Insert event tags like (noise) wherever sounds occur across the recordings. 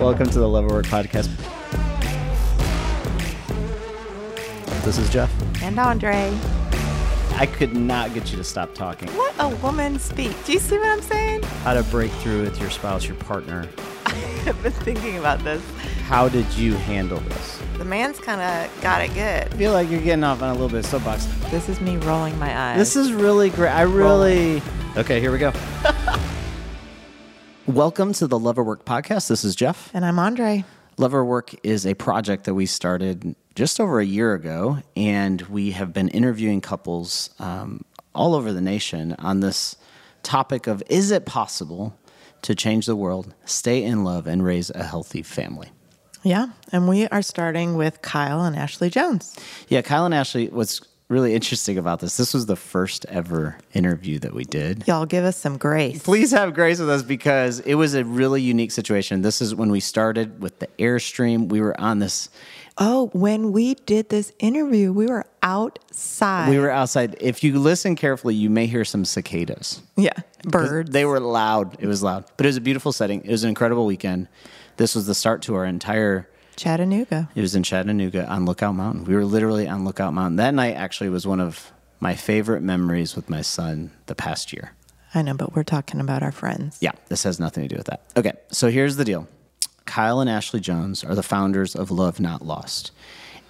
Welcome to the Love Work podcast. This is Jeff. And Andre. I could not get you to stop talking. What a woman speak. Do you see what I'm saying? How to break through with your spouse, your partner. (laughs) I've been thinking about this. How did you handle this? The man's kind of got it good. I feel like you're getting off on a little bit of soapbox. This is me rolling my eyes. This is really great. I really. Okay, here we go. Welcome to the Lover Work podcast. This is Jeff. And I'm Andre. Lover Work is a project that we started just over a year ago, and we have been interviewing couples um, all over the nation on this topic of is it possible to change the world, stay in love, and raise a healthy family? Yeah. And we are starting with Kyle and Ashley Jones. Yeah, Kyle and Ashley, what's really interesting about this, this was the first ever interview that we did. Y'all give us some grace. Please have grace with us because it was a really unique situation. This is when we started with the Airstream. We were on this Oh, when we did this interview, we were outside. We were outside. If you listen carefully, you may hear some cicadas. Yeah, birds. They were loud. It was loud, but it was a beautiful setting. It was an incredible weekend. This was the start to our entire. Chattanooga. It was in Chattanooga on Lookout Mountain. We were literally on Lookout Mountain. That night actually was one of my favorite memories with my son the past year. I know, but we're talking about our friends. Yeah, this has nothing to do with that. Okay, so here's the deal Kyle and Ashley Jones are the founders of Love Not Lost.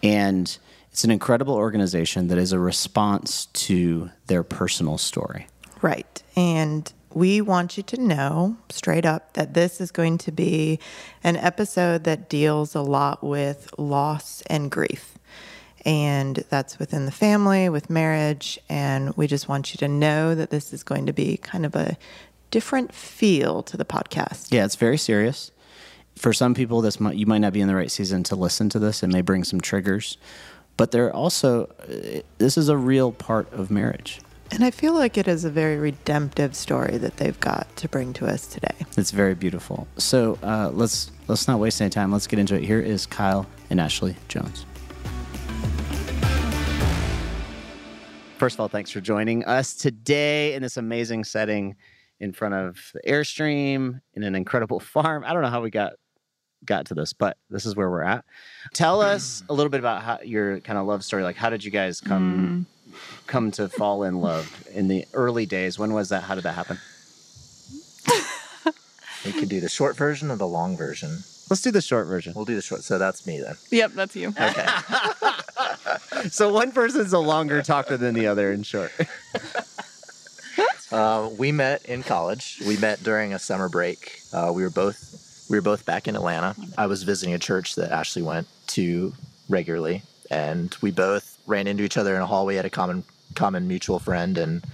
And it's an incredible organization that is a response to their personal story. Right. And we want you to know straight up that this is going to be an episode that deals a lot with loss and grief. And that's within the family, with marriage. And we just want you to know that this is going to be kind of a different feel to the podcast. Yeah, it's very serious for some people, this might, you might not be in the right season to listen to this. It may bring some triggers, but there also uh, this is a real part of marriage. And I feel like it is a very redemptive story that they've got to bring to us today. It's very beautiful. So uh, let's let's not waste any time. Let's get into it. Here is Kyle and Ashley Jones. First of all, thanks for joining us today in this amazing setting in front of the Airstream in an incredible (laughs) farm. I don't know how we got got to this, but this is where we're at. Tell us a little bit about how your kind of love story. Like, how did you guys come mm. Come to fall in love in the early days? When was that? How did that happen? (laughs) we could do the short version or the long version. Let's do the short version. We'll do the short. So that's me then. Yep, that's you. Okay. (laughs) so one person's a longer talker than the other in short. Uh, we met in college. We met during a summer break. Uh, we were both we were both back in Atlanta. I was visiting a church that Ashley went to regularly, and we both ran into each other in a hallway at a common common mutual friend, and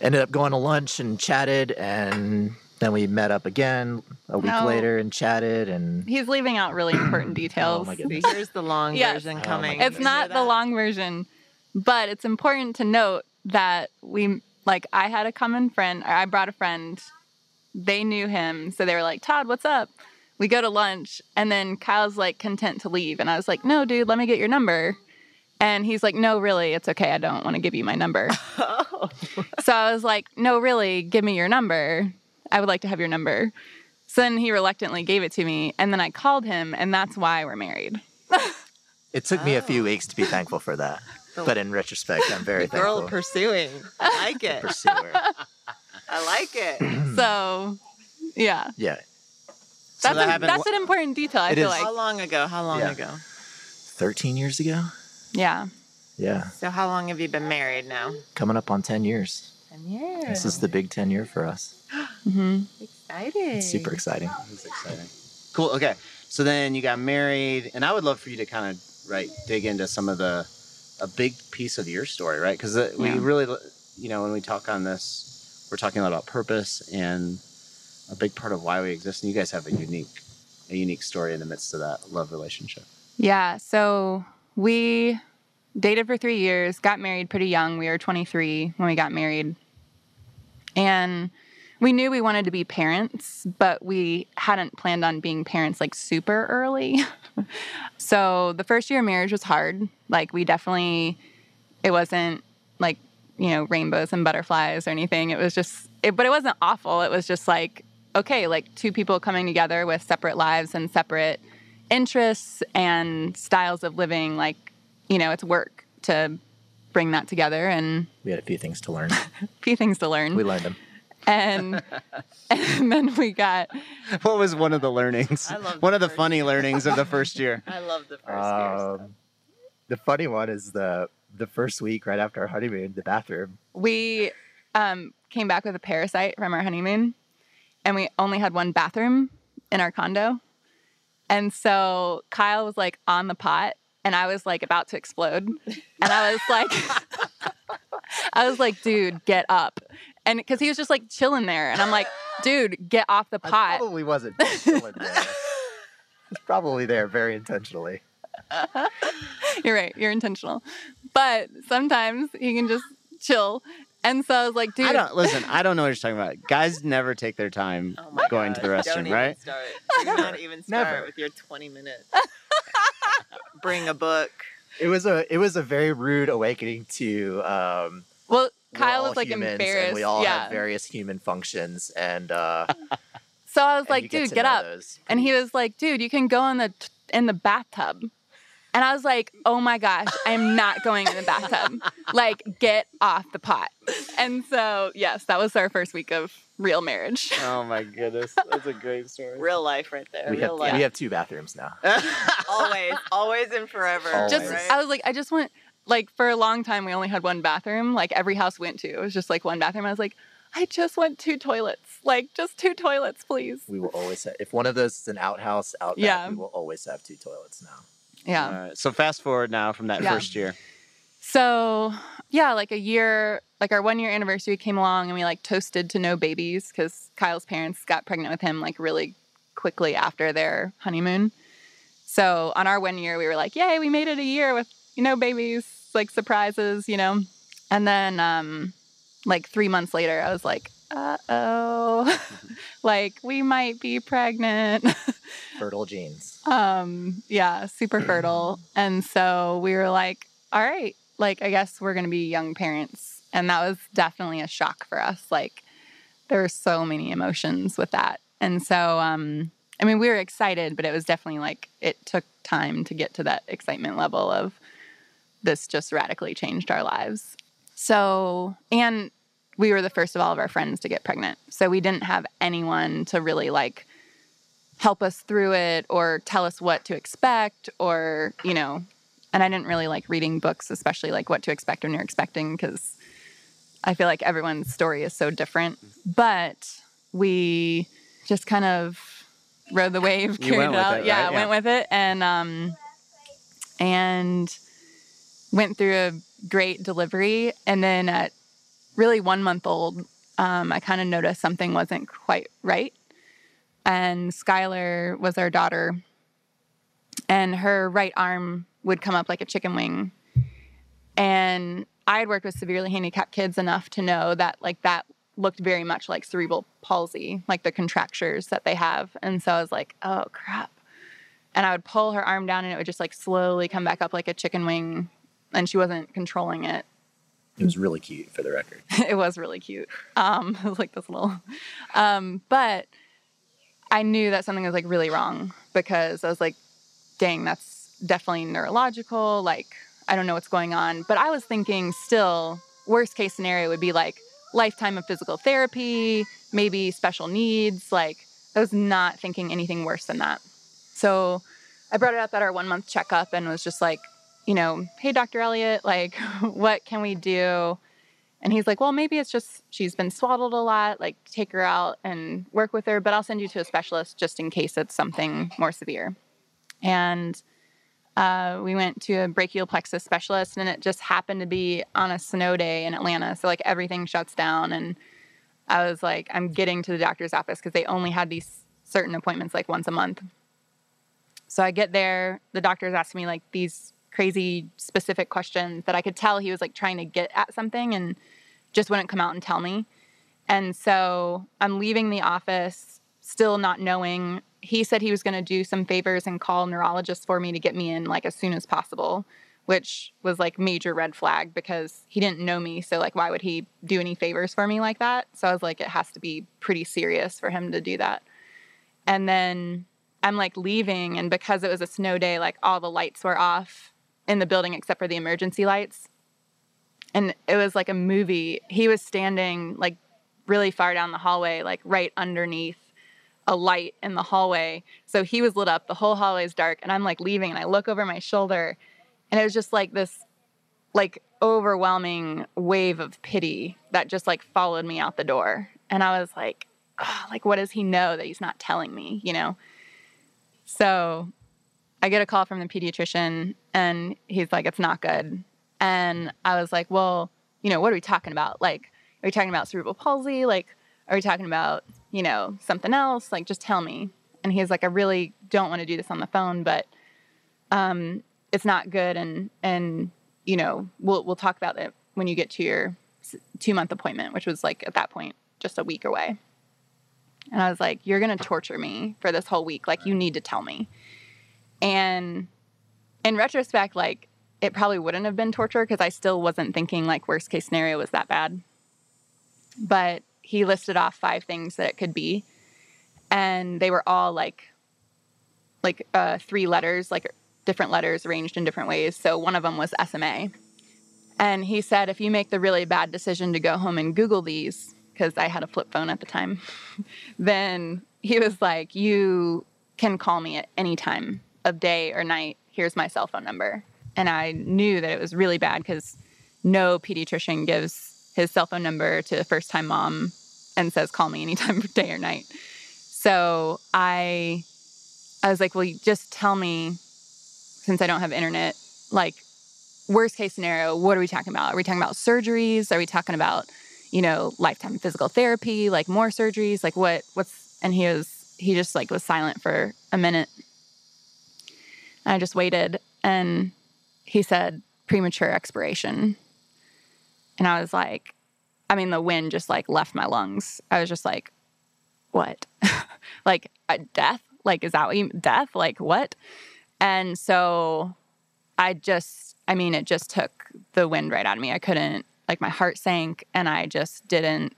ended up going to lunch and chatted, and then we met up again a week no. later and chatted and he's leaving out really important (clears throat) oh, details. oh my goodness. Here's the long yes. version oh coming. Oh it's not the long version, but it's important to note that we like I had a common friend, I brought a friend they knew him. So they were like, Todd, what's up? We go to lunch, and then Kyle's like content to leave. And I was like, no, dude, let me get your number. And he's like, no, really, it's okay. I don't want to give you my number. (laughs) oh. So I was like, no, really, give me your number. I would like to have your number. So then he reluctantly gave it to me. And then I called him, and that's why we're married. it took me a few weeks to be thankful for that. But in retrospect, I'm very the thankful. Girl pursuing. I like it. Pursuer. I like it. (clears throat) so, yeah. Yeah. That's, that a, that's an important detail, I feel is. like. How long ago? How long yeah. ago? 13 years ago? Yeah. Yeah. So, how long have you been married now? Coming up on 10 years. 10 years. This is the big 10 year for us. (gasps) mm-hmm. Exciting. It's super exciting. It's exciting. Cool. Okay. So then you got married, and I would love for you to kind of right dig into some of the a big piece of your story, right? Because uh, we really, you know, when we talk on this, we're talking a lot about purpose and a big part of why we exist. And you guys have a unique, a unique story in the midst of that love relationship. Yeah. So we dated for three years, got married pretty young. We were 23 when we got married. And we knew we wanted to be parents, but we hadn't planned on being parents like super early. (laughs) so the first year of marriage was hard. Like, we definitely, it wasn't like you know, rainbows and butterflies or anything. It was just, it, but it wasn't awful. It was just like okay, like two people coming together with separate lives and separate interests and styles of living, like, you know, it's work to bring that together and We had a few things to learn. a (laughs) few things to learn. We learned them. and (laughs) and then we got What was one of the learnings? I love one the of the first funny learnings of the first year. (laughs) I love the first Um, the funny one is the the first week right after our honeymoon, the bathroom. we um, came back with a parasite from our honeymoon and we only had one bathroom in our condo and so kyle was like on the pot and i was like about to explode and i was like (laughs) i was like dude get up and because he was just like chilling there and i'm like dude get off the I pot probably wasn't chilling there. (laughs) It's probably there very intentionally. you're right you're intentional but sometimes he can just chill and so i was like dude I don't listen. I don't know what you're talking about. Guys never take their time Oh my going to the God. restroom, right? start. (laughs) Do not even start Never. with your 20 minutes. (laughs) Bring a book. It was a it was a very rude awakening to um well kyle all was like embarrassed and we all yeah have various human functions and uh (laughs) so i was like you get dude get up And he was like, dude, you can go in the in the bathtub. And I was like, oh my gosh, I'm not going in the bathtub. like, get off the pot. And so, yes, that was our first week of real marriage. (laughs) Oh my goodness, that's a great story. Real life right there. we have Real life. we have two bathrooms now. (laughs) always, always and forever. Always. Just, right? I was like, I just went, like, for a long time, we only had one bathroom. Like, every house we went to, it was just like one bathroom. I was like, I just want two toilets. Like, just two toilets, please. We will always have if one of those is an outhouse out Yeah. we will always have two toilets now. Yeah. All right, so fast forward now from that Yeah. first year. So, yeah, like a year, like our one year anniversary came along and we like toasted to no babies because Kyle's parents got pregnant with him like really quickly after their honeymoon. So, on our one year, we were like, yay, we made it a year with you no babies, like surprises, you know? And then, um, like three months later, I was like, uh oh, (laughs) like we might be pregnant. (laughs) Fertile genes. um yeah super fertile. (clears throat) And so we were like all right like i guess we're gonna be young parents. And that was definitely a shock for us. Like there were so many emotions with that. And so um i mean we were excited but it was definitely like it took time to get to that excitement level of this just radically changed our lives. So and we were the first of all of our friends to get pregnant. So we didn't have anyone to really like help us through it or tell us what to expect or you know and i didn't really like reading books especially like what to expect when you're expecting because i feel like everyone's story is so different. But we just kind of rode the wave carried it out. it, yeah right? went with it and um and went through a great delivery. And then at really one month old um, i kind of noticed something wasn't quite right and Skylar was our daughter, and her right arm would come up like a chicken wing. And I had worked with severely handicapped kids enough to know that like that looked very much like cerebral palsy, like the contractures that they have. And so I was like, oh crap. And I would pull her arm down and it would just like slowly come back up like a chicken wing. And she wasn't controlling it. It was really cute for the record. (laughs) it was really cute. Um, (laughs) it was like this little, um, but I knew that something was like really wrong because I was like, dang, that's definitely neurological. Like, I don't know what's going on. But I was thinking still, worst case scenario would be like lifetime of physical therapy, maybe special needs. Like, I was not thinking anything worse than that. So I brought it up at our one month checkup and was just like, you know, hey, Dr. Elliott, like, (laughs) what can we do? And he's like, well, maybe it's just she's been swaddled a lot, like, take her out and work with her, but I'll send you to a specialist just in case it's something more severe. And uh, we went to a brachial plexus specialist, and it just happened to be on a snow day in Atlanta. So, like, everything shuts down. And I was like, I'm getting to the doctor's office because they only had these certain appointments like once a month. So I get there, the doctor's asking me like these crazy specific questions that I could tell he was like trying to get at something and just wouldn't come out and tell me. And so I'm leaving the office still not knowing. He said he was going to do some favors and call neurologists for me to get me in like as soon as possible, which was like major red flag because he didn't know me. So like, why would he do any favors for me like that? So I was like, it has to be pretty serious for him to do that. And then I'm like leaving, and because it was a snow day, like all the lights were off in the building except for the emergency lights. And it was like a movie. He was standing like really far down the hallway, like right underneath a light in the hallway. So he was lit up, the whole hallway is dark, and I'm like leaving and I look over my shoulder and it was just like this like overwhelming wave of pity that just like followed me out the door. And I was like, oh, like what does he know that he's not telling me, you know? So I get a call from the pediatrician and he's like, it's not good. And I was like, well, you know, what are we talking about? Like, are we talking about cerebral palsy? Like, are we talking about, you know, something else? Like, just tell me. And he's like, I really don't want to do this on the phone, but um, it's not good. And, and, you know, we'll, we'll talk about it when you get to your two month appointment, which was like at that point, just a week away. And I was like, you're going to torture me for this whole week. Like, you need to tell me. And in retrospect, like, it probably wouldn't have been torture because I still wasn't thinking like worst case scenario was that bad. But he listed off five things that it could be. And they were all like, like uh, three letters, like different letters arranged in different ways. So one of them was SMA. And he said, if you make the really bad decision to go home and Google these, because I had a flip phone at the time, (laughs) then he was like, you can call me at any time of day or night. Here's my cell phone number. And I knew that it was really bad because no pediatrician gives his cell phone number to a first time mom and says, call me anytime of (laughs) day or night. So I I was like, well, you just tell me, since I don't have internet, like worst case scenario, what are we talking about? Are we talking about surgeries? Are we talking about, you know, lifetime physical therapy, like more surgeries? Like what what's and he was he just like was silent for a minute. And I just waited and he said premature expiration. And I was like, I mean, the wind just like left my lungs. I was just like, what? (laughs) like uh, death? Like, is that what you death? Like what? And so I just, I mean, it just took the wind right out of me. I couldn't, like, my heart sank and I just didn't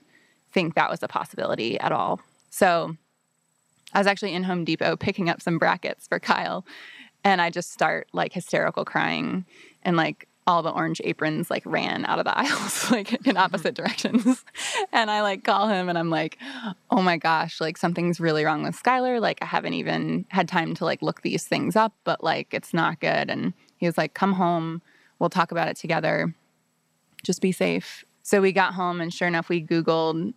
think that was a possibility at all. So I was actually in Home Depot picking up some brackets for Kyle and I just start like hysterical crying and like all the orange aprons like ran out of the (laughs) aisles like in mm-hmm. opposite directions. And i like call him and i'm like oh my gosh like something's really wrong with skylar. Like i haven't even had time to like look these things up but like it's not good. And he was like come home. We'll talk about it together. Just be safe. So we got home and sure enough we googled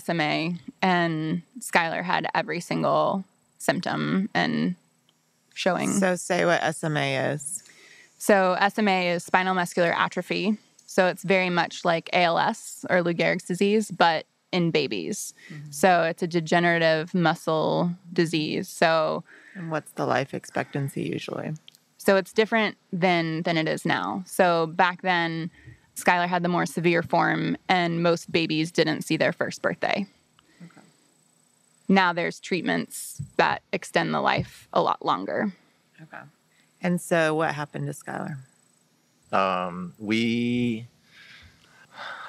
sma and skylar had every single symptom and showing So say what SMA is. so SMA is spinal muscular atrophy. So it's very much like ALS or Lou Gehrig's disease, but in babies. Mm-hmm. So it's a degenerative muscle disease. So And what's the life expectancy usually? so it's different than than it is now. So back then, Skylar had the more severe form, and most babies didn't see their first birthday. Now there's treatments that extend the life a lot longer. Okay. And so what happened to Skylar? Um, we,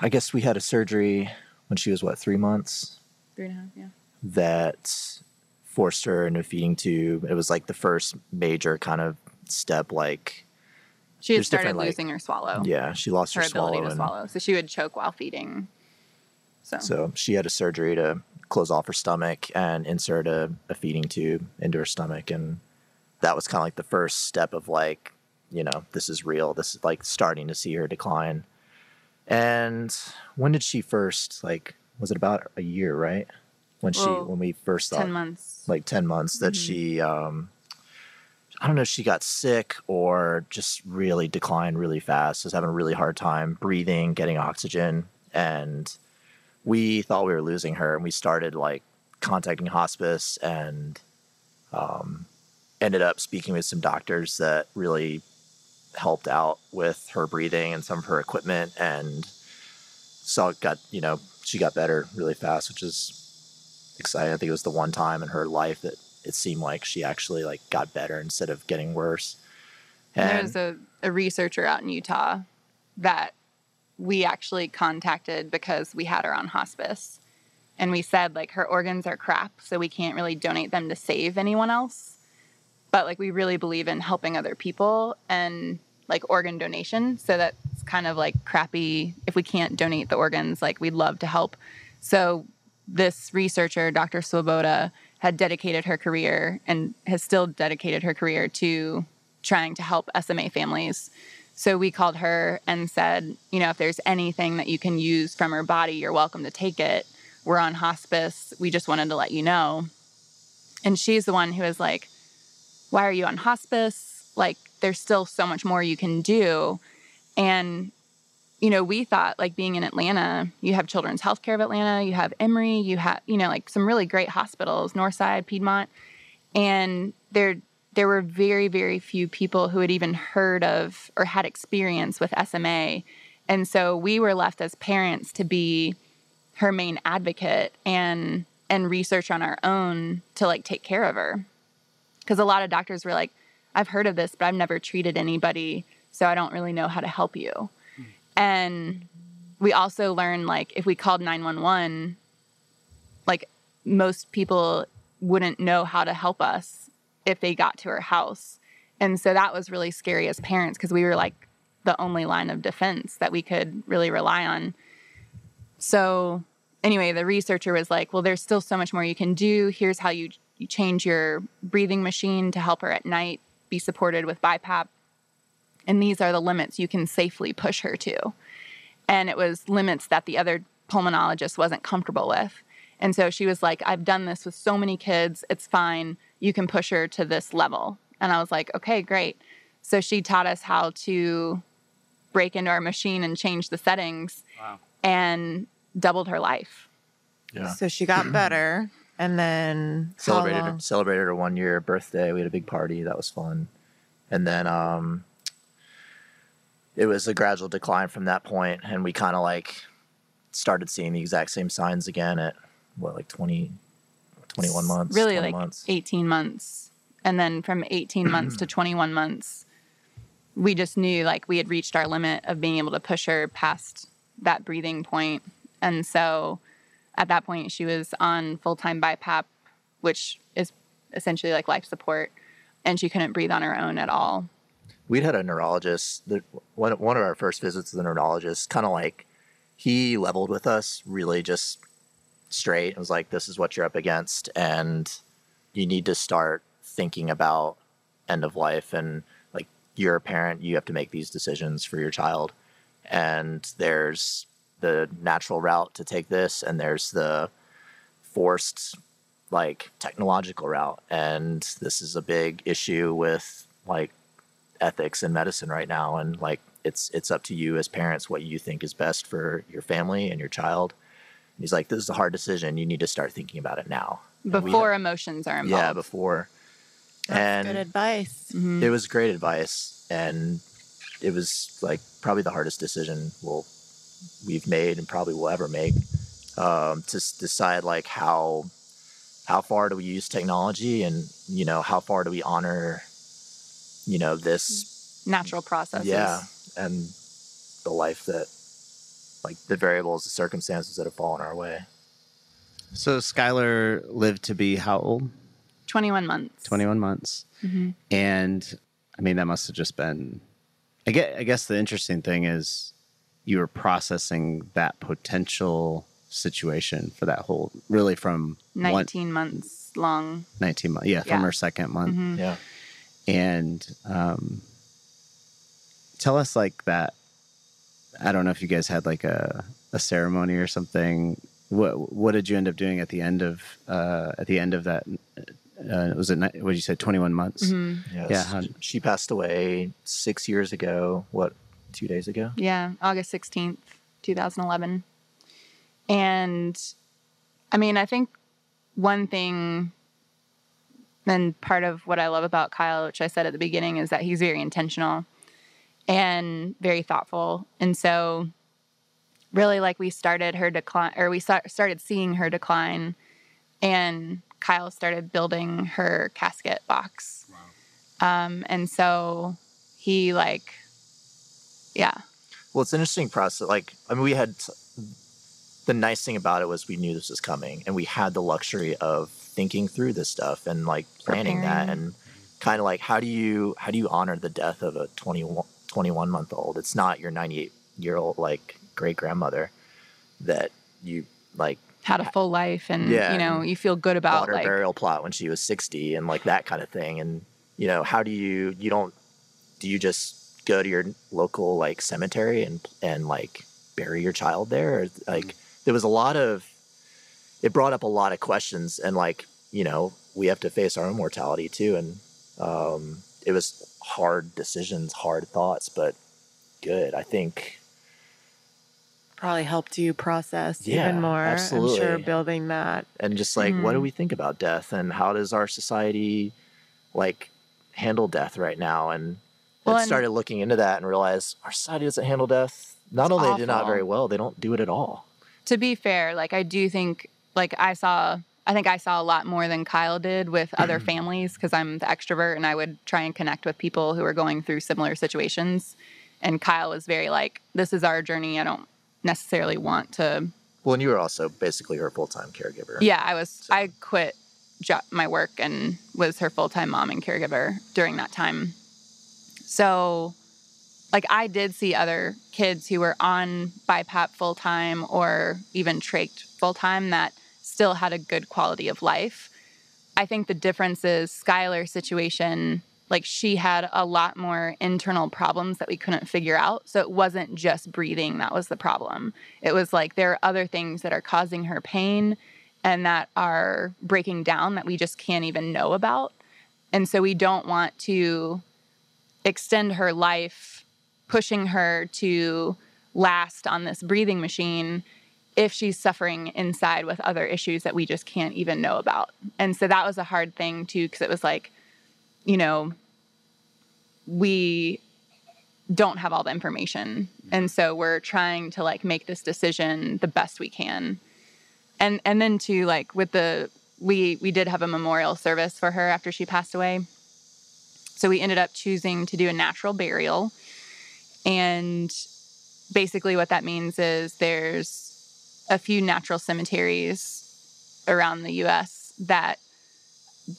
I guess we had a surgery when she was what three months Three and a half, yeah. that forced her into a feeding tube. It was like the first major kind of step. Like, She had started different, like- losing her swallow. yeah, she lost her, her ability swallow, to and swallow. So she would choke while feeding. So, so she had a surgery to close off her stomach and insert a, a feeding tube into her stomach, and that was kind of like the first step of like, you know, this is real. This is like starting to see her decline. And when did she first like? Was it about a year, right? When she when we first thought ten months. like 10 months that Mhm. she um i don't know if she got sick or just really declined really fast was having a really hard time breathing getting oxygen and we thought we were losing her and we started like contacting hospice and um, ended up speaking with some doctors that really helped out with her breathing and some of her equipment and so it got you know she got better really fast which is exciting. I think it was the one time in her life that it seemed like she actually like got better instead of getting worse. And And There's a, a researcher out in Utah that we actually contacted because we had her on hospice. And we said, like, her organs are crap, so we can't really donate them to save anyone else. But, like, we really believe in helping other people and, like, organ donation. So that's kind of like crappy. If we can't donate the organs, like, we'd love to help. So this researcher, Dr. Swoboda, had dedicated her career and has still dedicated her career to trying to help SMA families. So we called her and said, you know, if there's anything that you can use from her body, you're welcome to take it. We're on hospice. We just wanted to let you know. And she's the one who was like, why are you on hospice? Like, there's still so much more you can do. And you know, we thought like being in Atlanta, you have Children's Healthcare of Atlanta, you have Emory, you have, you know, like some really great hospitals, Northside, Piedmont. And there there were very, very few people who had even heard of or had experience with SMA. And so we were left as parents to be her main advocate and and research on our own to like take care of her. Cuz a lot of doctors were like, I've heard of this, but I've never treated anybody, so I don't really know how to help you. And we also learned like if we called 911, like most people wouldn't know how to help us if they got to her house. And so that was really scary as parents because we were like the only line of defense that we could really rely on. So anyway, the researcher was like, well, there's still so much more you can do. Here's how you, you change your breathing machine to help her at night be supported with BiPAP and these are the limits you can safely push her to. And it was limits that the other pulmonologist wasn't comfortable with. And so she was like, I've done this with so many kids. It's fine. You can push her to this level. And I was like, okay, great. So she taught us how to break into our machine and change the settings Wow. and doubled her life. yeah. So she got (clears throat) better, and then celebrated long- celebrated her one year birthday. We had a big party. That was fun. And then um it was a gradual decline from that point and we kind of like started seeing the exact same signs again at what like 20 21 months Really like months 18 months. And then from 18 months to (clears throat) 21 months, we just knew like we had reached our limit of being able to push her past that breathing point. And so at that point, she was on full time BiPAP, which is essentially like life support. And she couldn't breathe on her own at all. we'd had a neurologist that one, one of our first visits to the neurologist kind of like he leveled with us really just straight it was like this is what you're up against and you need to start thinking about end of life and like you're a parent you have to make these decisions for your child. And there's the natural route to take this and there's the forced like technological route. And this is a big issue with like ethics in medicine right now. And like it's it's up to you as parents what you think is best for your family and your child. and he's like this is a hard decision you need to start thinking about it now Before had- emotions are involved. yeah before That's and good advice. Mhm. it was great advice and it was like probably the hardest decision we'll we've made and probably will ever make um, to s- decide like how how far do we use technology and you know how far do we honor you know this Natural processes. yeah and the life that like the variables the circumstances that have fallen our way So Skylar lived to be how old? 21 months. 21 months. hmm And I mean, that must have just been. I guess, I guess the interesting thing is you were processing that potential situation for that whole, really from one, 19 months long. 19 months. Yeah, from her second month. Mhm. yeah And um, tell us like that. I don't know if you guys had like a, a ceremony or something. What what did you end up doing at the end of uh, at the end of that? Uh, was it what did you say? Twenty one months. Mhm. yes. Yeah, how- she passed away six years ago what two days ago Yeah, August 16th, 2011. And I mean, I think one thing, and part of what I love about Kyle, which I said at the beginning, is that he's very intentional and very thoughtful. And so, really, like we started her decline, or we start, started seeing her decline, and Kyle started building her casket box. Um, and so he like, yeah, Well, it's an interesting process. Like, I mean, we had the nice thing about it was we knew this was coming, and we had the luxury of thinking through this stuff and like planning that, and kind of like how do you how do you honor the death of a 21, 21 month old? It's not your ninety eight year old like great grandmother that you like had a full life and Yeah, you know you feel good about her like burial plot when she was 60 and like that kind of thing. And you know how do you you don't do you just go to your local like cemetery and and like bury your child there? Or, like there was a lot of it brought up a lot of questions and like you know we have to face our own mortality too. And um it was hard decisions hard thoughts but good i think Probably helped you process Yeah, even more. I'm sure building that. and just like what do Mhm. we think about death and how does our society like handle death right now and Well, I and- started looking into that and realized our society doesn't handle death not It's only do not very well they don't do it at all to be fair, like I do think like I saw I think I saw a lot more than Kyle did with other mm-hmm. families because I'm the extrovert and I would try and connect with people who are going through similar situations. And Kyle was very like, This is our journey. I don't necessarily want to well and you were also basically her full-time caregiver Yeah, I was I quit jo- my work and was her full-time mom and caregiver during that time. So like I did see other kids who were on BiPAP full time or even trached full time that still had a good quality of life. I think the difference is Skylar's situation, like she had a lot more internal problems that we couldn't figure out. So it wasn't just breathing that was the problem. It was like there are other things that are causing her pain and that are breaking down that we just can't even know about. And so we don't want to extend her life, pushing her to last on this breathing machine if she's suffering inside with other issues that we just can't even know about. And so that was a hard thing too, because it was like, you know, we don't have all the information. Mm-hmm. And so we're trying to like make this decision the best we can. And and then to like with the we we did have a memorial service for her after she passed away. So we ended up choosing to do a natural burial. And basically what that means is there's a few natural cemeteries around the US that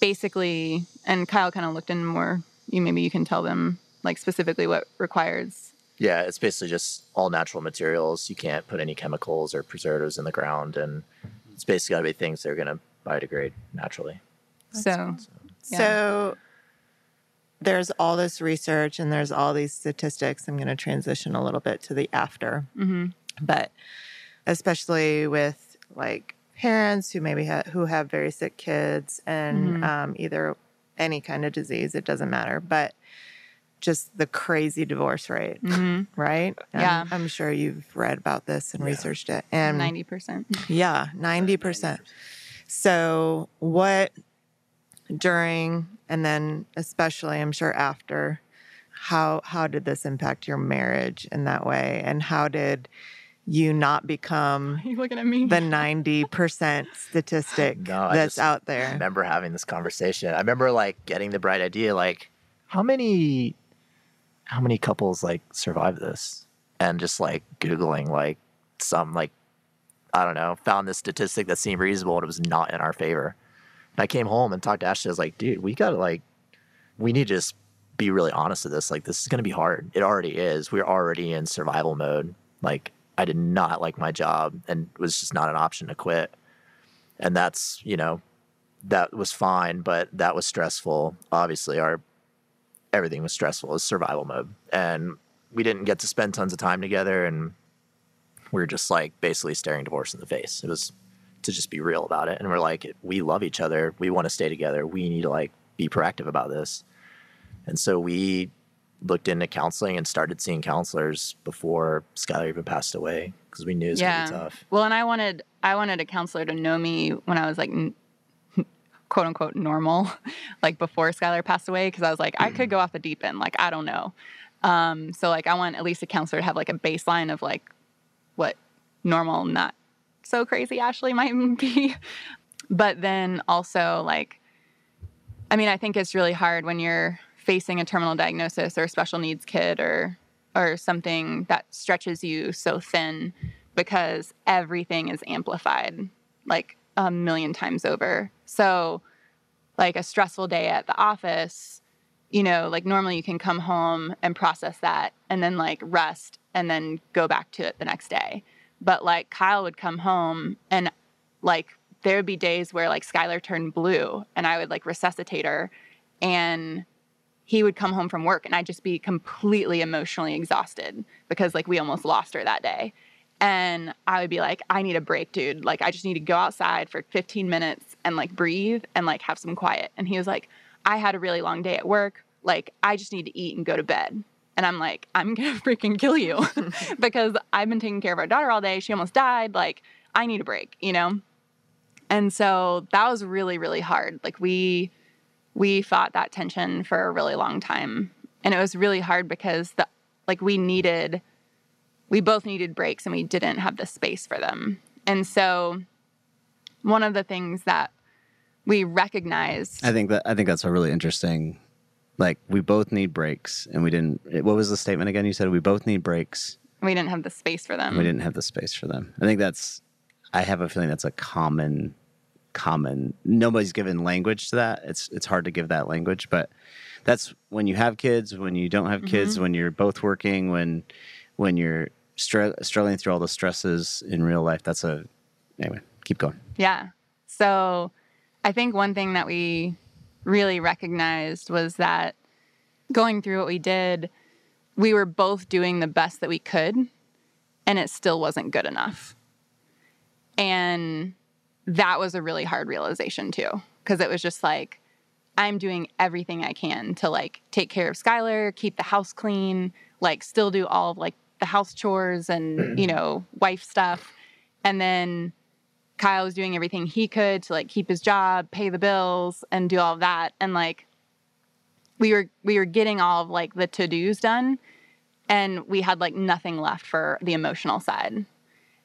basically and Kyle kind of looked in more you maybe you can tell them like specifically what requires yeah it's basically just all natural materials you can't put any chemicals or preservatives in the ground and it's basically got to be things that are going to biodegrade naturally so Yeah. So there's all this research and there's all these statistics. I'm going to transition a little bit to the after, mhm. but especially with like parents who maybe ha- who have very sick kids and Mhm. um, either any kind of disease, it doesn't matter, but just the crazy divorce rate, Mhm. right? And Yeah. I'm sure you've read about this and Yeah. researched it. And 90%. yeah, 90%. So, what during and then especially I'm sure after how how did this impact your marriage in that way and how did you not become (laughs) you looking at me? the 90% statistic No, I that's just out I remember having this conversation. I remember like getting the bright idea, like how many, how many couples like survive this, and just like googling like some like, I don't know, found this statistic that seemed reasonable and it was not in our favor. And I came home and talked to Ashley. I was like, dude, we gotta like, we need to just be really honest with this. Like, this is gonna be hard. It already is. We're already in survival mode. Like, I did not like my job, and was just not an option to quit. And that's you know that was fine, but that was stressful. Obviously, our everything was stressful. It was survival mode, and we didn't get to spend tons of time together, and we were just like basically staring divorce in the face. It was to just be real about it, and we're like, we love each other. We want to stay together. We need to like be proactive about this, and so we looked into counseling and started seeing counselors before Skylar even passed away because we knew it was yeah. gonna be tough. Well, and I wanted I wanted a counselor to know me when I was like n- (laughs) quote unquote normal, (laughs) like before Skylar passed away, because I was like I could go off the deep end, like I don't know. Um, so like I want at least a counselor to have like a baseline of like what normal, not so crazy Ashley might (laughs) be, but then also like, I mean, I think it's really hard when you're facing a terminal diagnosis or a special needs kid or or something that stretches you so thin because everything is amplified like a million times over. So like a stressful day at the office, you know, like normally you can come home and process that and then like rest and then go back to it the next day. But like Kyle would come home and like there would be days where like Skylar turned blue and I would like resuscitate her and he would come home from work and I'd just be completely emotionally exhausted because like we almost lost her that day. And I would be like, I need a break, dude. Like, I just need to go outside for 15 minutes and like breathe and like have some quiet. And he was like, I had a really long day at work. Like, I just need to eat and go to bed. And I'm like, I'm gonna (laughs) freaking kill you (laughs) (laughs) because I've been taking care of our daughter all day. She almost died. Like, I need a break, you know? And so that was really, really hard. Like, we, we fought that tension for a really long time. And it was really hard because the, like, we needed, we both needed breaks and we didn't have the space for them. And so one of the things that we recognized I think that I think that's a really interesting. Like we both need breaks, and we didn't. What was the statement again? You said we both need breaks. we didn't have the space for them. We didn't have the space for them. I think that's. I have a feeling that's a common, common. Nobody's given language to that. It's it's hard to give that language, but that's when you have kids, when you don't have kids, mm-hmm. when you're both working, when when you're str- struggling through all the stresses in real life. That's a anyway. Keep going. Yeah. So I think one thing that we really recognized was that going through what we did, we were both doing the best that we could, and it still wasn't good enough. And that was a really hard realization too, because it was just like, I'm doing everything I can to like take care of Skylar, keep the house clean, like still do all of like the house chores and, you (clears throat) know, wife stuff. And then Kyle was doing everything he could to like keep his job, pay the bills, and do all of that. And like we were we were getting all of like the to-dos done and we had like nothing left for the emotional side.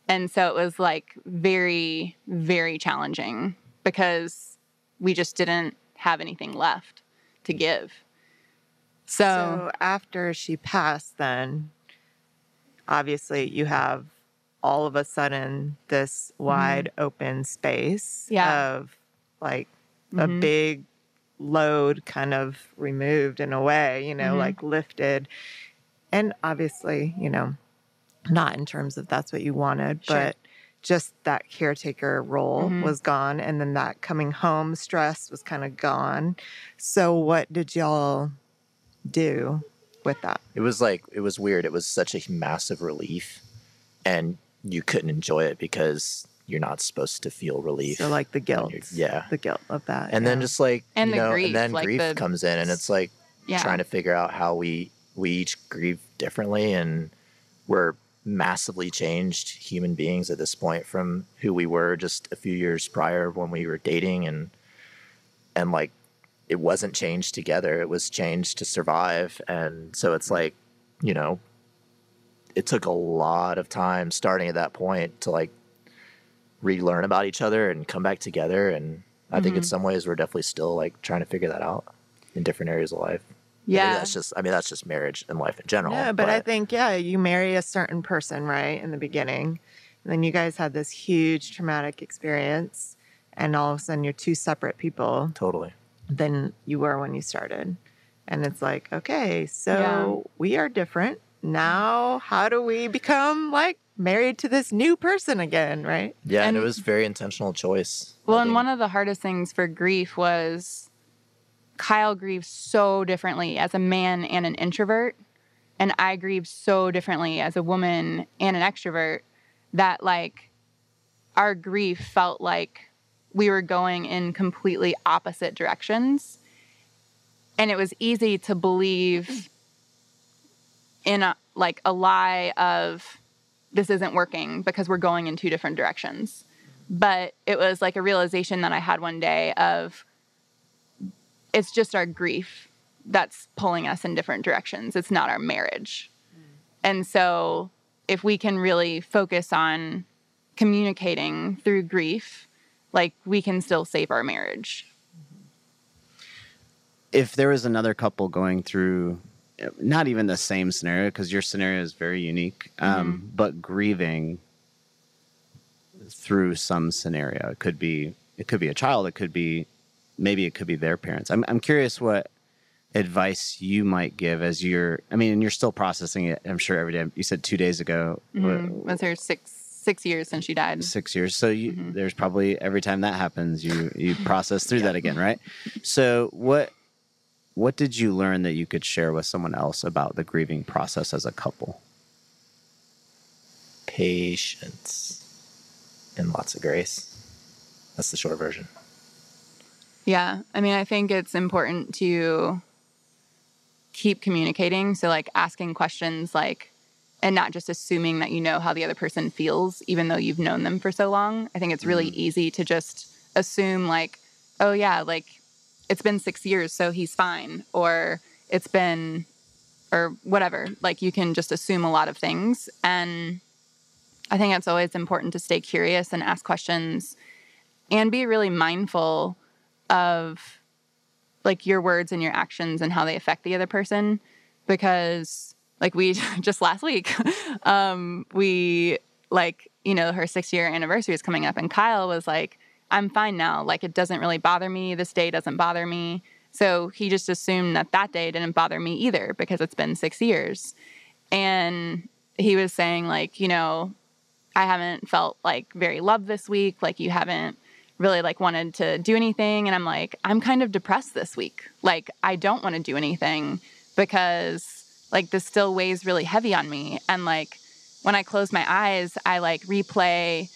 And so it was like very, very challenging because we just didn't have anything left to give. So, So after she passed, then obviously you have all of a sudden this wide open space Yeah. of like a Mhm. big load kind of removed in a way, you know, Mhm. like lifted. And obviously, you know, not in terms of that's what you wanted, Sure. but just that caretaker role Mhm. was gone. And then that coming home stress was kind of gone. So, what did y'all do with that? It was like it was weird. It was such a massive relief, and you couldn't enjoy it because you're not supposed to feel relief. So, like the guilt. yeah. The guilt of that. and then just like And you know, grief, and then like grief the- comes in, and it's like yeah. trying to figure out how we we each grieve differently, and we're massively changed human beings at this point from who we were just a few years prior when we were dating, and and like it wasn't changed together; it was changed to survive, and so it's like you know it took a lot of time starting at that point to like relearn about each other and come back together. And i think in Mhm. some ways we're definitely still like trying to figure that out in different areas of life Maybe yeah. that's just i mean that's just marriage and life in general Yeah, but, I think, yeah, you marry a certain person, right, in the beginning. And then you guys had this huge traumatic experience. And all of a sudden, you're two separate people totally than you were when you started. And it's like, okay, so we are different. Now, how do we become like married to this new person again, right? yeah and, it was very intentional choice Well, and one of the hardest things for grief was Kyle grieves so differently as a man and an introvert, and I grieve so differently as a woman and an extrovert that like our grief felt like we were going in completely opposite directions. And it was easy to believe in a like a lie of this isn't working because we're going in two different directions but it was like a realization that I had one day of it's just our grief that's pulling us in different directions. It's not our marriage. Mm. And so if we can really focus on communicating through grief, like we can still save our marriage. Mm-hmm. if there was another couple going through not even the same scenario because your scenario is very unique um, mm-hmm. but grieving through some scenario it could be it could be a child it could be maybe it could be their parents i'm, I'm curious what advice you might give as you're i mean and you're still processing it i'm sure every day you said two days ago Mhm. was her six six years since she died. six years. So you, Mhm. there's probably every time that happens, you you (laughs) process through that again, right? So what what did you learn that you could share with someone else about the grieving process as a couple? Patience and lots of grace. That's the short version. Yeah. I mean, I think it's important to keep communicating. So, like, asking questions, like, and not just assuming that you know how the other person feels, even though you've known them for so long. I think it's really mm. easy to just assume, like, oh, yeah, like, it's been six years, so he's fine. Or it's been, or whatever. Like, you can just assume a lot of things. And I think it's always important to stay curious and ask questions and be really mindful of like your words and your actions and how they affect the other person because like we (laughs) just last week (laughs) um we like you know her 6 year anniversary is coming up and Kyle was like I'm fine now. Like it doesn't really bother me. This day doesn't bother me. So he just assumed that that day didn't bother me either because it's been 6 years. And he was saying like you know I haven't felt like very loved this week. Like you haven't really like wanted to do anything and I'm like I'm kind of depressed this week. Like I don't want to do anything because like this still weighs really heavy on me and like when I close my eyes I like replay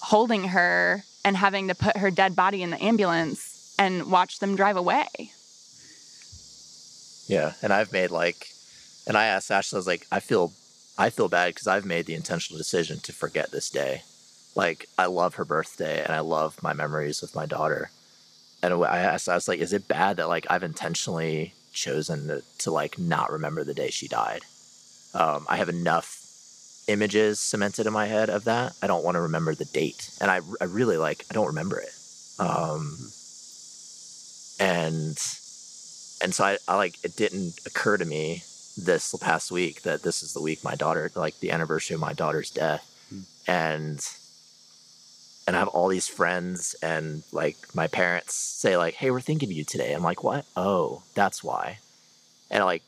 holding her and having to put her dead body in the ambulance and watch them drive away. Yeah, and I've made like, and I asked Ashley, I was like, I feel, I feel bad because I've made the intentional decision to forget this day. Like, I love her birthday and I love my memories with my daughter. And I asked, I was like, is it bad that like I've intentionally chosen to, to like not remember the day she died? Um, I have enough images cemented in my head of that. I don't want to remember the date, and I, I really like, I don't remember it. Um, and and so I, I like it didn't occur to me this past week that this is the week my daughter like the anniversary of my daughter's death and and I have all these friends and like my parents say like hey we're thinking of you today I'm like what oh that's why and like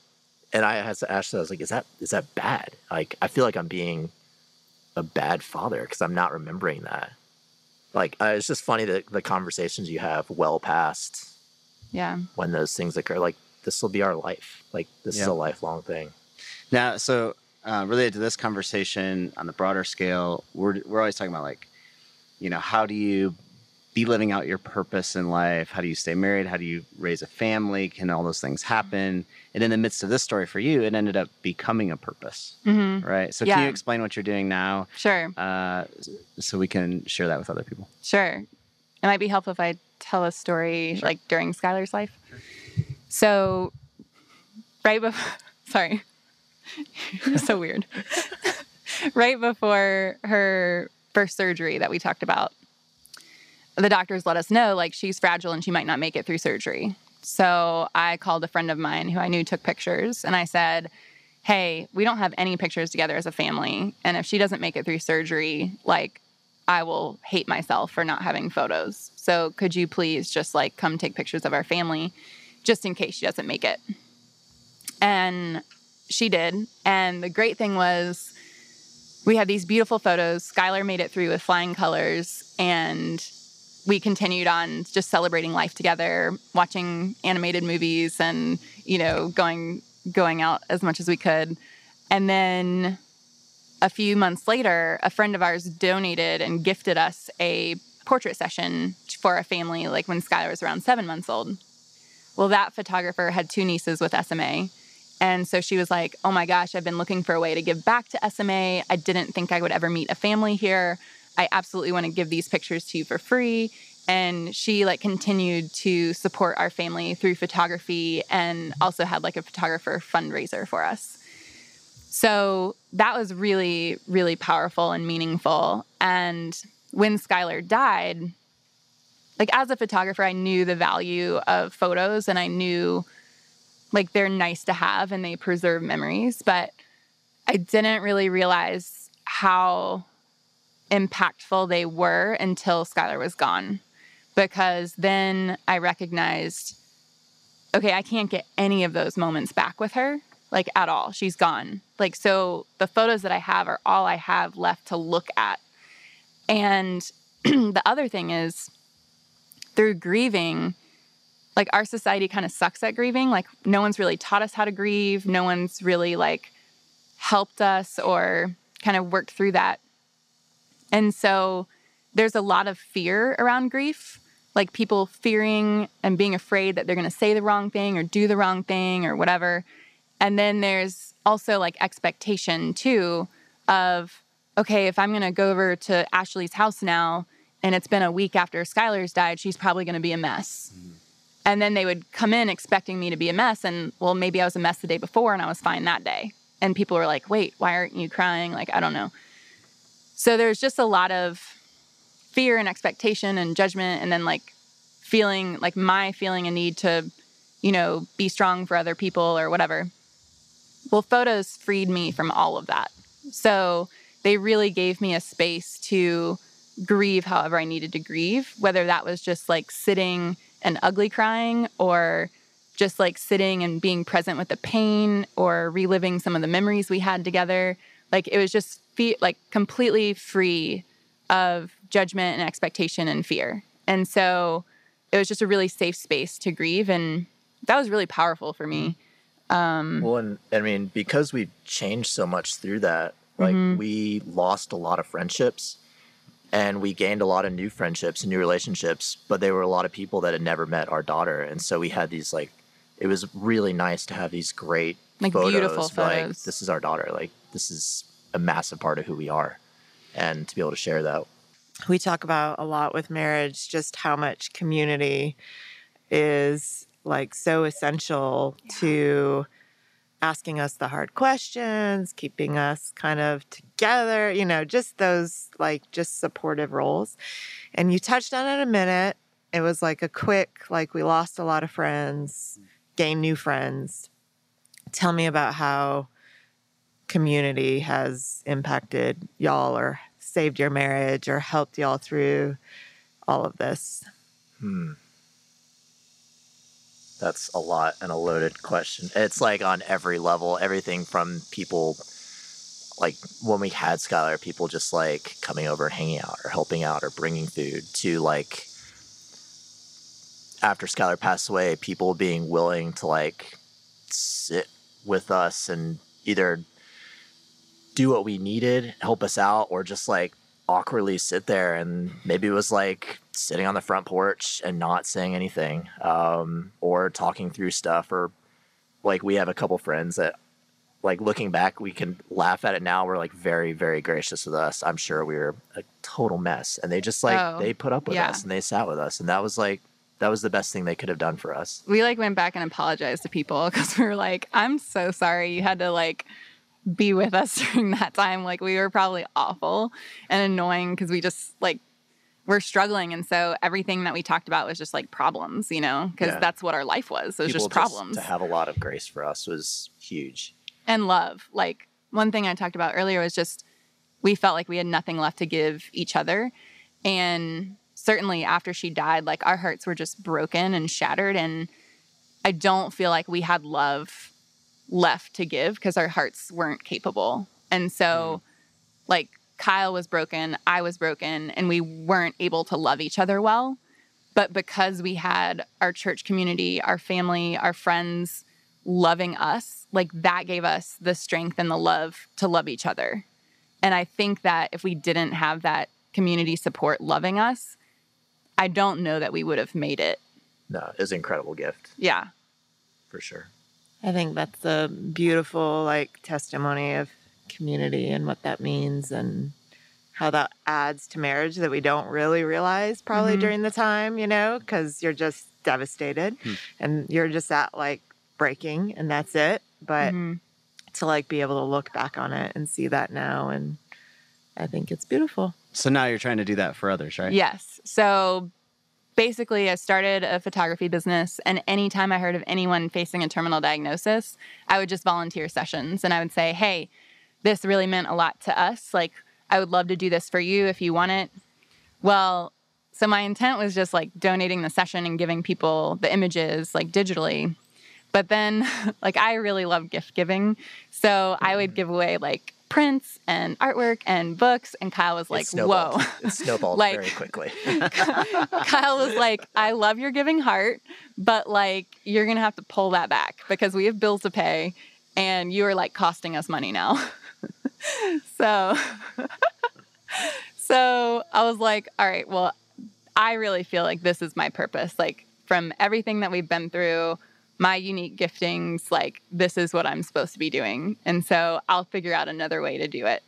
and I asked Ashley I was like is that is that bad like I feel like I'm being a bad father because I'm not remembering that like uh, it's just funny that the conversations you have well past Yeah. when those things occur. Like this will be our life. Like this is a lifelong thing. Now, so uh, related to this conversation on the broader scale, we're we're always talking about like, you know, how do you be living out your purpose in life? How do you stay married? How do you raise a family? Can all those things happen? And in the midst of this story for you, it ended up becoming a purpose, hmm right? So can you explain what you're doing now, Sure. uh, so we can share that with other people? Sure. It might be helpful if I tell a story like during Skylar's life. So, right before, (laughs) sorry, (laughs) so weird. (laughs) right before her first surgery that we talked about, the doctors let us know like she's fragile and she might not make it through surgery. So I called a friend of mine who I knew took pictures and I said, Hey, we don't have any pictures together as a family. And if she doesn't make it through surgery, like I will hate myself for not having photos. So could you please just like come take pictures of our family just in case she doesn't make it? And she did. And the great thing was we had these beautiful photos. Skylar made it through with flying colors and we continued on just celebrating life together, watching animated movies and, you know, going going out as much as we could. And then a few months later, a friend of ours donated and gifted us a portrait session for a family, like when Skylar was around seven months old. Well, that photographer had two nieces with SMA. And so she was like, Oh my gosh, I've been looking for a way to give back to SMA. I didn't think I would ever meet a family here. I absolutely want to give these pictures to you for free. And she like continued to support our family through photography and also had like a photographer fundraiser for us. So that was really, really powerful and meaningful. And when Skylar died, like as a photographer, I knew the value of photos and I knew like they're nice to have and they preserve memories, but I didn't really realize how impactful they were until Skylar was gone. Because then I recognized, okay, I can't get any of those moments back with her, like at all. She's gone. Like, so the photos that I have are all I have left to look at. And (clears throat) the other thing is, through grieving, like our society kind of sucks at grieving. Like, no one's really taught us how to grieve. No one's really like helped us or kind of worked through that. And so there's a lot of fear around grief, like people fearing and being afraid that they're going to say the wrong thing or do the wrong thing or whatever. And then there's also like expectation too of, okay, if I'm going to go over to Ashley's house now and it's been a week after Skylar's died, she's probably going to be a mess. Mm-hmm. And then they would come in expecting me to be a mess. And well, maybe I was a mess the day before and I was fine that day. And people were like, wait, why aren't you crying? Like, I don't know. So there's just a lot of fear and expectation and judgment. And then like feeling like my feeling a need to, you know, be strong for other people or whatever. Well, photos freed me from all of that. So they really gave me a space to grieve however I needed to grieve, whether that was just like sitting and ugly crying or just like sitting and being present with the pain or reliving some of the memories we had together. Like it was just fe- like completely free of judgment and expectation and fear. And so it was just a really safe space to grieve. And that was really powerful for me. Um, well, and I mean, because we changed so much through that, like mm-hmm. we lost a lot of friendships and we gained a lot of new friendships and new relationships but they were a lot of people that had never met our daughter. And so we had these like it was really nice to have these great like photos, beautiful photos. like this is our daughter like this is a massive part of who we are and to be able to share that. We talk about a lot with marriage just how much community is like so essential yeah. to asking us the hard questions, keeping us kind of together, you know, just those like just supportive roles. And you touched on it a minute. It was like a quick, like we lost a lot of friends, gained new friends. Tell me about how community has impacted y'all or saved your marriage or helped y'all through all of this. Hmm. That's a lot and a loaded question. It's like on every level, everything from people like when we had Skylar, people just like coming over and hanging out or helping out or bringing food to like after Skylar passed away, people being willing to like sit with us and either do what we needed, help us out, or just like awkwardly sit there and maybe it was like sitting on the front porch and not saying anything um, or talking through stuff or like we have a couple friends that like looking back we can laugh at it now. We're like very very gracious with us. I'm sure we were a total mess. And they just like oh, they put up with yeah. us and they sat with us. And that was like that was the best thing they could have done for us. We like went back and apologized to people because we were like i'm so sorry you had to like be with us (laughs) during that time. Like we were probably awful and annoying because we just like we're struggling, and so everything that we talked about was just like problems, you know, because yeah. that's what our life was. It was People just problems. Just to have a lot of grace for us was huge, and love. Like one thing I talked about earlier was just we felt like we had nothing left to give each other, and certainly after she died, like our hearts were just broken and shattered, and I don't feel like we had love left to give because our hearts weren't capable. And so, mm. like, Kyle was broken, I was broken, and we weren't able to love each other well. But because we had our church community, our family, our friends loving us, like that gave us the strength and the love to love each other. And I think that if we didn't have that community support loving us, I don't know that we would have made it. No, it's an incredible gift. Yeah. For sure. I think that's a beautiful like testimony of community and what that means and how that adds to marriage that we don't really realize probably mm-hmm. during the time, you know, because you're just devastated hmm. and you're just at like breaking and that's it. But mm-hmm. to like be able to look back on it and see that now and I think it's beautiful. So now you're trying to do that for others, right? Yes. So basically, I started a photography business, and anytime I heard of anyone facing a terminal diagnosis, I would just volunteer sessions and I would say, hey, this really meant a lot to us. Like, I would love to do this for you if you want it. Well, so my intent was just like donating the session and giving people the images like digitally. But then, (laughs) like, I really love gift giving. So I would mm-hmm. give away like prints and artwork and books. And Kyle was like, it whoa. It snowballed (laughs) Like- very quickly. (laughs) Kyle was like, I love your giving heart, but like, you're going to have to pull that back because we have bills to pay and you are like costing us money now. (laughs) so, so I was like, all right, well, I really feel like this is my purpose. Like, from everything that we've been through, my unique giftings, like, this is what I'm supposed to be doing. And so I'll figure out another way to do it.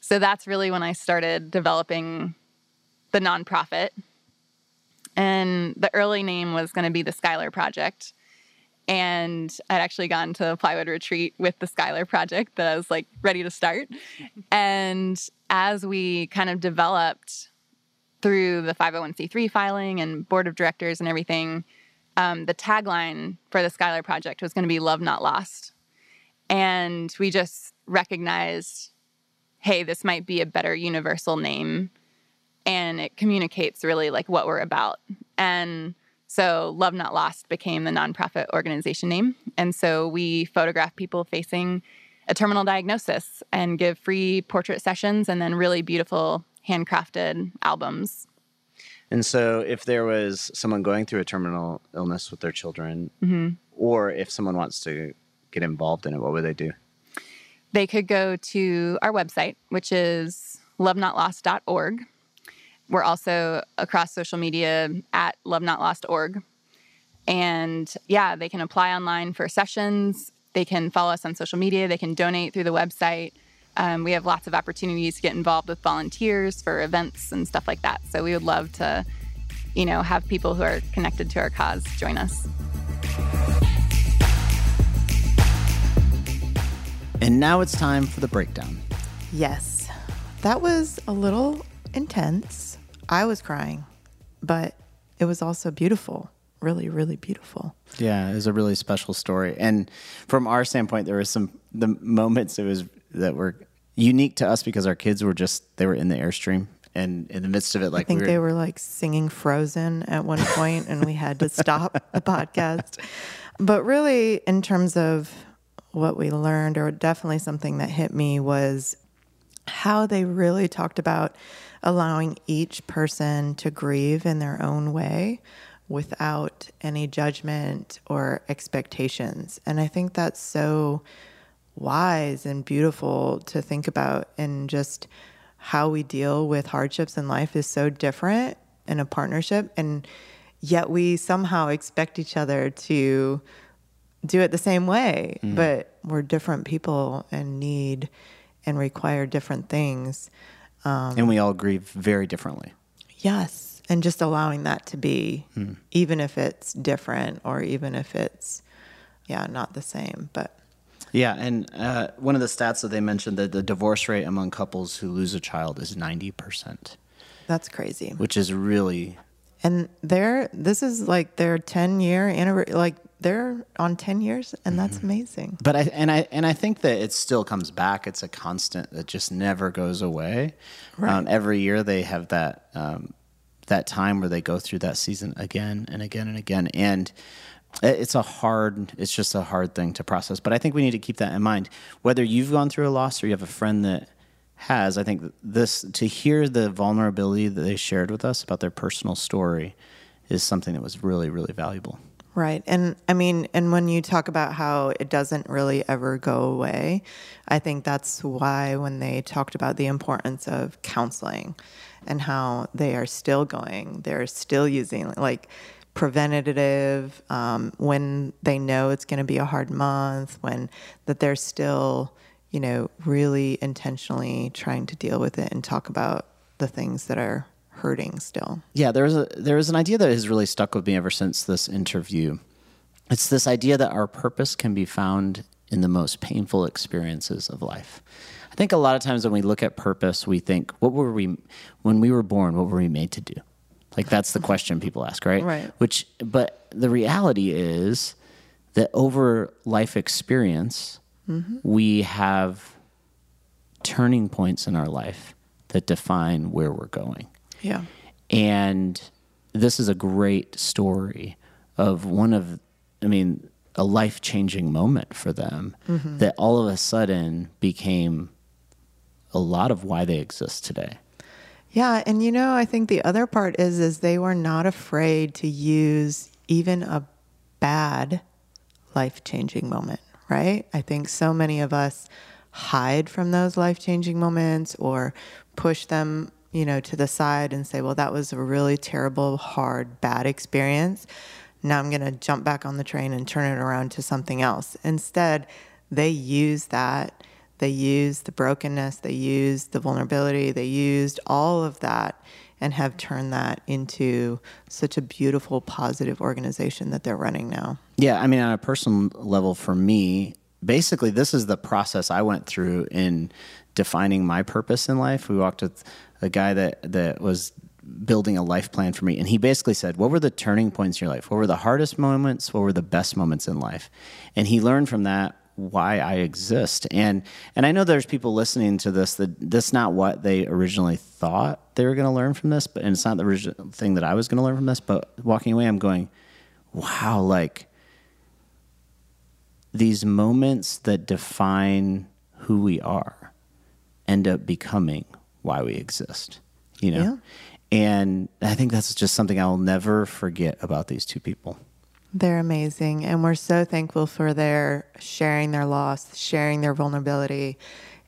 So that's really when I started developing the nonprofit. And the early name was going to be the Skylar Project. And I'd actually gone to a plywood retreat with the Skylar Project that I was like ready to start. (laughs) And as we kind of developed through the 501c3 filing and board of directors and everything, um, the tagline for the Skylar Project was going to be Love Not Lost. And we just recognized hey, this might be a better universal name and it communicates really like what we're about. And so Love Not Lost became the nonprofit organization name. And so we photograph people facing a terminal diagnosis and give free portrait sessions and then really beautiful handcrafted albums. And so, if there was someone going through a terminal illness with their children, Mm-hmm. or if someone wants to get involved in it, what would they do? They could go to our website, which is lovenotlost.org. We're also across social media at lovenotlost.org. And yeah, they can apply online for sessions. They can follow us on social media. They can donate through the website. Um, we have lots of opportunities to get involved with volunteers for events and stuff like that. So we would love to, you know, have people who are connected to our cause join us. And now it's time for the breakdown. Yes, that was a little intense. I was crying, but it was also beautiful. Really, really beautiful. Yeah, it was a really special story. And from our standpoint, there were some the moments it was that were unique to us because our kids were just they were in the airstream and in the midst of it, like I think we they were, were like singing Frozen at one point, and we had to stop (laughs) the podcast. But really, in terms of what we learned, or definitely something that hit me, was how they really talked about allowing each person to grieve in their own way without any judgment or expectations. And I think that's so wise and beautiful to think about and just how we deal with hardships in life is so different in a partnership and yet we somehow expect each other to do it the same way mm-hmm. but we're different people and need and require different things um, and we all grieve very differently. yes and just allowing that to be hmm. even if it's different or even if it's yeah not the same but Yeah, and uh, one of the stats that they mentioned that the divorce rate among couples who lose a child is ninety percent, that's crazy. Which is really and they're this is like their 10 year anniversary like they're on 10 years and that's amazing. But I and I and I think that it still comes back. It's a constant that just never goes away. Um, every year they have that um, that time where they go through that season again and again and again, and it's a hard. It's just a hard thing to process. But I think we need to keep that in mind. Whether you've gone through a loss or you have a friend that has, I think this to hear the vulnerability that they shared with us about their personal story is something that was really really valuable. Right. And I mean, and when you talk about how it doesn't really ever go away, I think that's why when they talked about the importance of counseling and how they are still going, they're still using like preventative um, when they know it's going to be a hard month, when that they're still, you know, really intentionally trying to deal with it and talk about the things that are hurting still. Yeah, there's a there is an idea that has really stuck with me ever since this interview. It's this idea that our purpose can be found in the most painful experiences of life. I think a lot of times when we look at purpose, we think, what were we when we were born, what were we made to do? Like that's the question people ask, right? Right. Which, but the reality is that over life experience, mm-hmm. we have turning points in our life that define where we're going. Yeah. And this is a great story of one of, I mean, a life changing moment for them mm-hmm. that all of a sudden became a lot of why they exist today. Yeah, and you know, I think the other part is is they were not afraid to use even a bad life-changing moment, right? I think so many of us hide from those life-changing moments or push them, you know, to the side and say, "Well, that was a really terrible, hard, bad experience. Now I'm going to jump back on the train and turn it around to something else." Instead, they use that they used the brokenness, they used the vulnerability, they used all of that and have turned that into such a beautiful, positive organization that they're running now. Yeah, I mean, on a personal level, for me, basically, this is the process I went through in defining my purpose in life. We walked with a guy that that was building a life plan for me, and he basically said, "What were the turning points in your life? What were the hardest moments? What were the best moments in life?" And he learned from that why I exist. And and I know there's people listening to this that that's not what they originally thought they were going to learn from this, but and it's not the original thing that I was going to learn from this. But walking away, I'm going, wow, like these moments that define who we are end up becoming why we exist, you know? Yeah. And I think that's just something I'll never forget about these two people. They're amazing. And we're so thankful for their sharing their loss, sharing their vulnerability.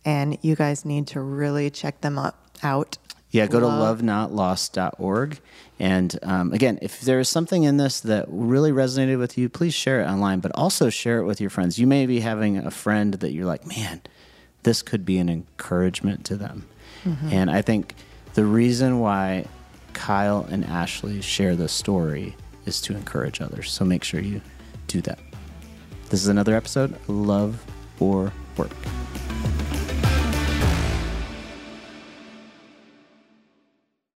And you guys need to really check them up, out. Yeah, go Love- to lovenotlost.org. And um, again, if there is something in this that really resonated with you, please share it online, but also share it with your friends. You may be having a friend that you're like, man, this could be an encouragement to them. And I think the reason why Kyle and Ashley share this story is to encourage others. So make sure you do that. This is another episode Love or Work.